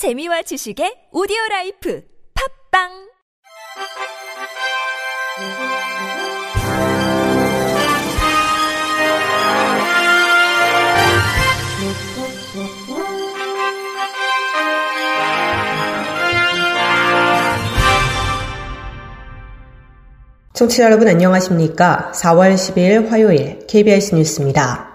재미와 지식의 오디오 라이프 팝빵 청취자 여러분 안녕하십니까? 4월 12일 화요일 KBS 뉴스입니다.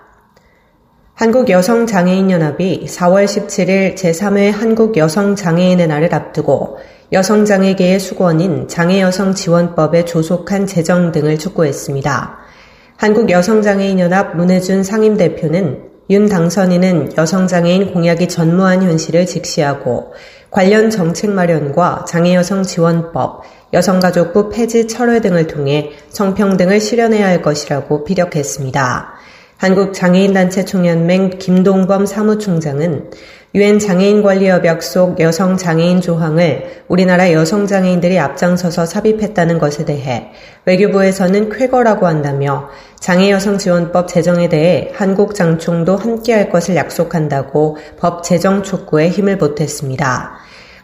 한국여성장애인연합이 4월 17일 제3회 한국여성장애인의 날을 앞두고 여성장애계의 수건인 장애여성지원법에 조속한 제정 등을 촉구했습니다. 한국여성장애인연합 문혜준 상임대표는 윤 당선인은 여성장애인 공약이 전무한 현실을 직시하고 관련 정책 마련과 장애여성 지원법, 여성가족부 폐지 철회 등을 통해 성평등을 실현해야 할 것이라고 피력했습니다. 한국장애인단체 총연맹 김동범 사무총장은 유엔 장애인 관리 협약 속 여성 장애인 조항을 우리나라 여성 장애인들이 앞장서서 삽입했다는 것에 대해 외교부에서는 쾌거라고 한다며 장애 여성 지원법 제정에 대해 한국 장총도 함께할 것을 약속한다고 법 제정 촉구에 힘을 보탰습니다.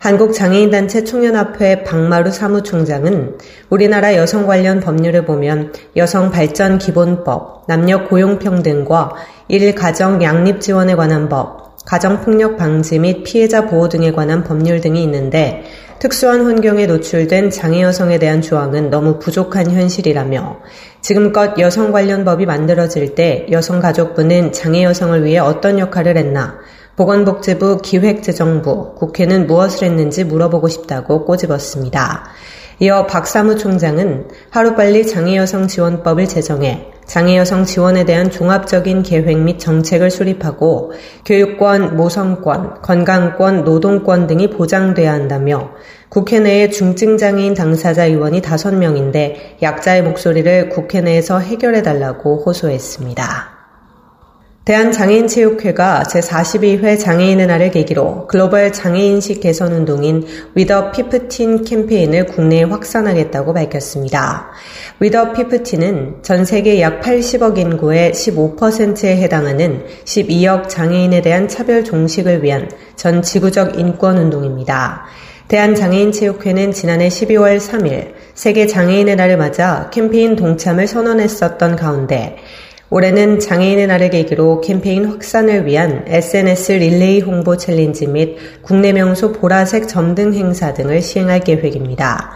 한국장애인단체 총연합회 박마루 사무총장은 우리나라 여성 관련 법률을 보면 여성 발전 기본법, 남녀 고용평등과 일 가정 양립 지원에 관한 법, 가정폭력 방지 및 피해자 보호 등에 관한 법률 등이 있는데 특수한 환경에 노출된 장애 여성에 대한 조항은 너무 부족한 현실이라며 지금껏 여성 관련 법이 만들어질 때 여성 가족부는 장애 여성을 위해 어떤 역할을 했나 보건복지부 기획재정부, 국회는 무엇을 했는지 물어보고 싶다고 꼬집었습니다. 이어 박 사무총장은 하루빨리 장애여성 지원법을 제정해 장애여성 지원에 대한 종합적인 계획 및 정책을 수립하고 교육권, 모성권, 건강권, 노동권 등이 보장돼야 한다며 국회 내에 중증장애인 당사자 의원이 5명인데 약자의 목소리를 국회 내에서 해결해달라고 호소했습니다. 대한장애인체육회가 제42회 장애인의 날을 계기로 글로벌 장애인식 개선 운동인 위더 피프틴 캠페인을 국내에 확산하겠다고 밝혔습니다. 위더 피프틴은 전 세계 약 80억 인구의 15%에 해당하는 12억 장애인에 대한 차별 종식을 위한 전 지구적 인권 운동입니다. 대한장애인체육회는 지난해 12월 3일 세계 장애인의 날을 맞아 캠페인 동참을 선언했었던 가운데 올해는 장애인의 날을 계기로 캠페인 확산을 위한 SNS 릴레이 홍보 챌린지 및 국내 명소 보라색 점등 행사 등을 시행할 계획입니다.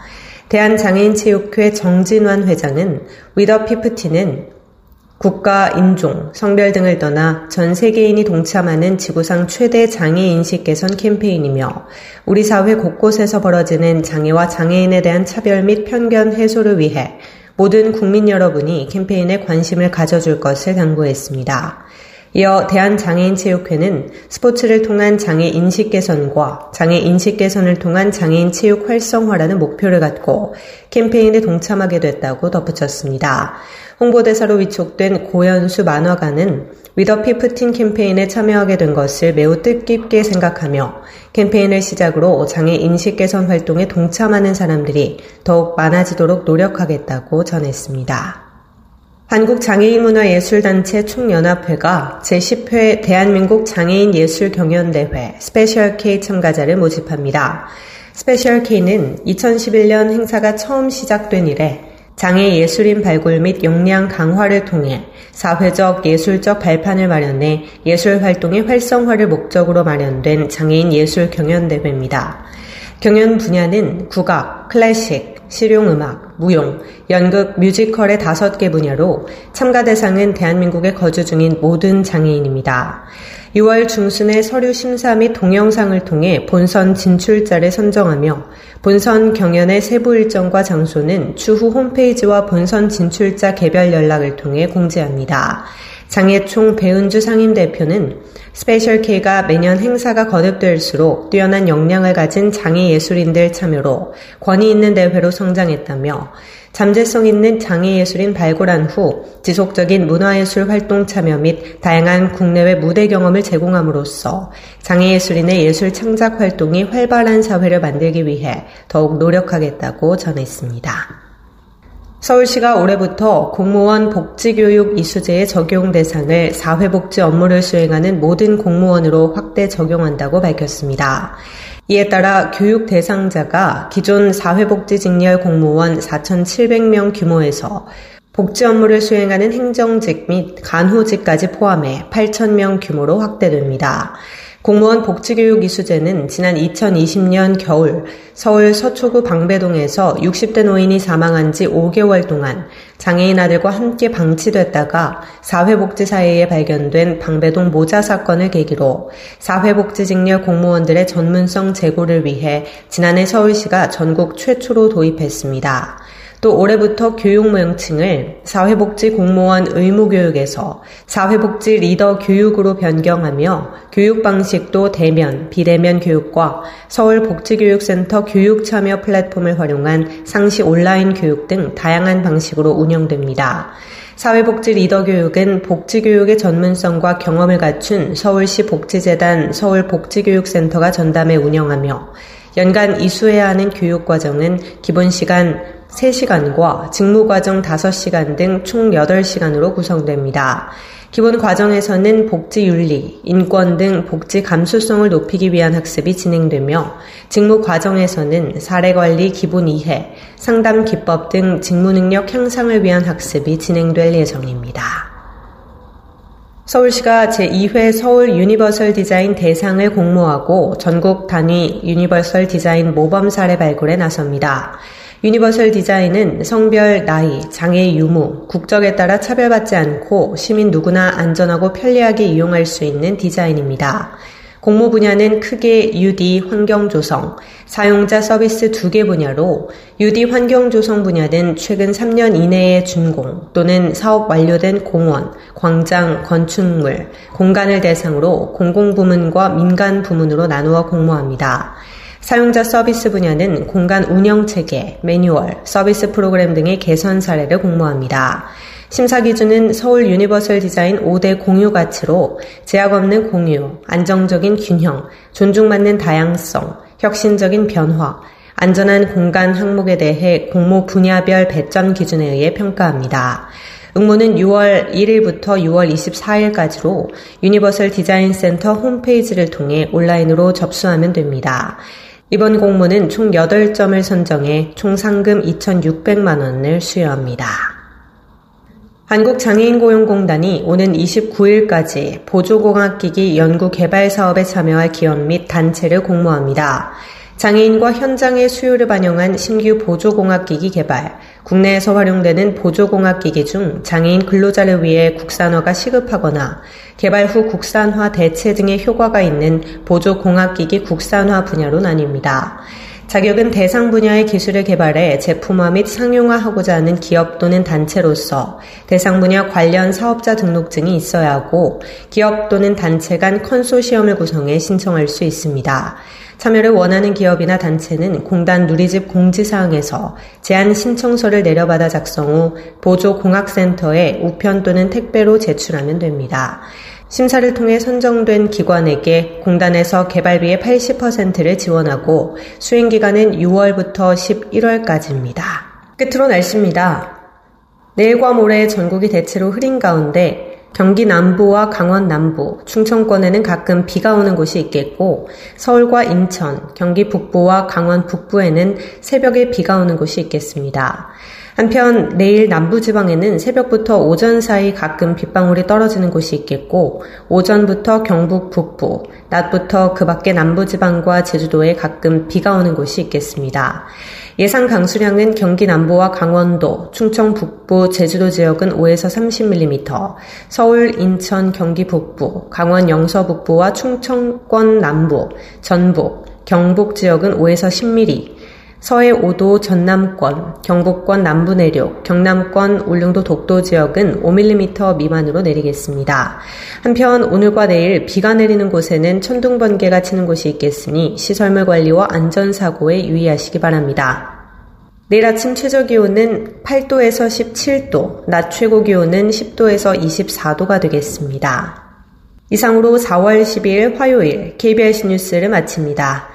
대한장애인체육회 정진환 회장은 We The Fifteen은 국가, 인종, 성별 등을 떠나 전 세계인이 동참하는 지구상 최대 장애 인식 개선 캠페인이며 우리 사회 곳곳에서 벌어지는 장애와 장애인에 대한 차별 및 편견 해소를 위해 모든 국민 여러분이 캠페인에 관심을 가져줄 것을 당부했습니다. 이어 대한장애인체육회는 스포츠를 통한 장애 인식 개선과 장애 인식 개선을 통한 장애인 체육 활성화라는 목표를 갖고 캠페인에 동참하게 됐다고 덧붙였습니다. 홍보대사로 위촉된 고연수 만화가는 위더 피프틴 캠페인에 참여하게 된 것을 매우 뜻깊게 생각하며 캠페인을 시작으로 장애 인식 개선 활동에 동참하는 사람들이 더욱 많아지도록 노력하겠다고 전했습니다. 한국장애인문화예술단체 총연합회가 제10회 대한민국 장애인 예술 경연대회 Special K 참가자를 모집합니다. Special K는 2011년 행사가 처음 시작된 이래 장애 예술인 발굴 및 역량 강화를 통해 사회적 예술적 발판을 마련해 예술 활동의 활성화를 목적으로 마련된 장애인 예술 경연대회입니다. 경연 분야는 국악, 클래식, 실용음악, 무용, 연극, 뮤지컬의 다섯 개 분야로 참가 대상은 대한민국에 거주 중인 모든 장애인입니다. 6월 중순에 서류 심사 및 동영상을 통해 본선 진출자를 선정하며 본선 경연의 세부 일정과 장소는 추후 홈페이지와 본선 진출자 개별 연락을 통해 공지합니다. 장애총 배은주 상임대표는 Special K가 매년 행사가 거듭될수록 뛰어난 역량을 가진 장애 예술인들 참여로 권위 있는 대회로 성장했다며 잠재성 있는 장애 예술인 발굴한 후 지속적인 문화예술 활동 참여 및 다양한 국내외 무대 경험을 제공함으로써 장애 예술인의 예술 창작 활동이 활발한 사회를 만들기 위해 더욱 노력하겠다고 전했습니다. 서울시가 올해부터 공무원 복지교육 이수제의 적용 대상을 사회복지 업무를 수행하는 모든 공무원으로 확대 적용한다고 밝혔습니다. 이에 따라 교육 대상자가 기존 사회복지 직렬 공무원 4,700명 규모에서 복지 업무를 수행하는 행정직 및 간호직까지 포함해 8,000명 규모로 확대됩니다. 공무원 복지교육 이수제는 지난 2020년 겨울 서울 서초구 방배동에서 60대 노인이 사망한 지 5개월 동안 장애인 아들과 함께 방치됐다가 사회복지사회에 발견된 방배동 모자 사건을 계기로 사회복지직렬 공무원들의 전문성 제고를 위해 지난해 서울시가 전국 최초로 도입했습니다. 또 올해부터 교육 명칭을 사회복지 공무원 의무교육에서 사회복지 리더 교육으로 변경하며 교육 방식도 대면, 비대면 교육과 서울복지교육센터 교육참여 플랫폼을 활용한 상시 온라인 교육 등 다양한 방식으로 운영됩니다. 사회복지 리더 교육은 복지교육의 전문성과 경험을 갖춘 서울시 복지재단 서울복지교육센터가 전담해 운영하며 연간 이수해야 하는 교육과정은 기본 시간 3시간과 직무과정 5시간 등 총 8시간으로 구성됩니다. 기본 과정에서는 복지 윤리, 인권 등 복지 감수성을 높이기 위한 학습이 진행되며 직무 과정에서는 사례 관리 기본 이해, 상담 기법 등 직무 능력 향상을 위한 학습이 진행될 예정입니다. 서울시가 제2회 서울 유니버설 디자인 대상을 공모하고 전국 단위 유니버설 디자인 모범 사례 발굴에 나섭니다. 유니버설 디자인은 성별, 나이, 장애 유무, 국적에 따라 차별받지 않고 시민 누구나 안전하고 편리하게 이용할 수 있는 디자인입니다. 공모 분야는 크게 UD 환경 조성, 사용자 서비스 두 개 분야로 UD 환경 조성 분야는 최근 3년 이내에 준공 또는 사업 완료된 공원, 광장, 건축물, 공간을 대상으로 공공부문과 민간 부문으로 나누어 공모합니다. 사용자 서비스 분야는 공간 운영 체계, 매뉴얼, 서비스 프로그램 등의 개선 사례를 공모합니다. 심사 기준은 서울 유니버설 디자인 5대 공유 가치로 제약 없는 공유, 안정적인 균형, 존중받는 다양성, 혁신적인 변화, 안전한 공간 항목에 대해 공모 분야별 배점 기준에 의해 평가합니다. 응모는 6월 1일부터 6월 24일까지로 유니버설 디자인 센터 홈페이지를 통해 온라인으로 접수하면 됩니다. 이번 공모는 총 8점을 선정해 총 상금 2,600만 원을 수여합니다. 한국장애인고용공단이 오는 29일까지 보조공학기기 연구개발 사업에 참여할 기업 및 단체를 공모합니다. 장애인과 현장의 수요를 반영한 신규 보조공학기기 개발, 국내에서 활용되는 보조공학기기 중 장애인 근로자를 위해 국산화가 시급하거나 개발 후 국산화 대체 등의 효과가 있는 보조공학기기 국산화 분야로 나뉩니다. 자격은 대상 분야의 기술을 개발해 제품화 및 상용화하고자 하는 기업 또는 단체로서 대상 분야 관련 사업자 등록증이 있어야 하고 기업 또는 단체 간 컨소시엄을 구성해 신청할 수 있습니다. 참여를 원하는 기업이나 단체는 공단 누리집 공지사항에서 제안 신청서를 내려받아 작성 후 보조 공학센터에 우편 또는 택배로 제출하면 됩니다. 심사를 통해 선정된 기관에게 공단에서 개발비의 80%를 지원하고 수행기간은 6월부터 11월까지입니다. 끝으로 날씨입니다. 내일과 모레 전국이 대체로 흐린 가운데 경기 남부와 강원 남부, 충청권에는 가끔 비가 오는 곳이 있겠고 서울과 인천, 경기 북부와 강원 북부에는 새벽에 비가 오는 곳이 있겠습니다. 한편 내일 남부지방에는 새벽부터 오전 사이 가끔 빗방울이 떨어지는 곳이 있겠고 오전부터 경북 북부, 낮부터 그 밖에 남부지방과 제주도에 가끔 비가 오는 곳이 있겠습니다. 예상 강수량은 경기 남부와 강원도, 충청 북부, 제주도 지역은 5에서 30mm, 서울, 인천, 경기 북부, 강원 영서 북부와 충청권 남부, 전북, 경북 지역은 5에서 10mm, 서해 5도 전남권, 경북권 남부 내륙, 경남권 울릉도 독도 지역은 5mm 미만으로 내리겠습니다. 한편 오늘과 내일 비가 내리는 곳에는 천둥 번개가 치는 곳이 있겠으니 시설물 관리와 안전 사고에 유의하시기 바랍니다. 내일 아침 최저 기온은 8도에서 17도, 낮 최고 기온은 10도에서 24도가 되겠습니다. 이상으로 4월 12일 화요일 KBS 뉴스를 마칩니다.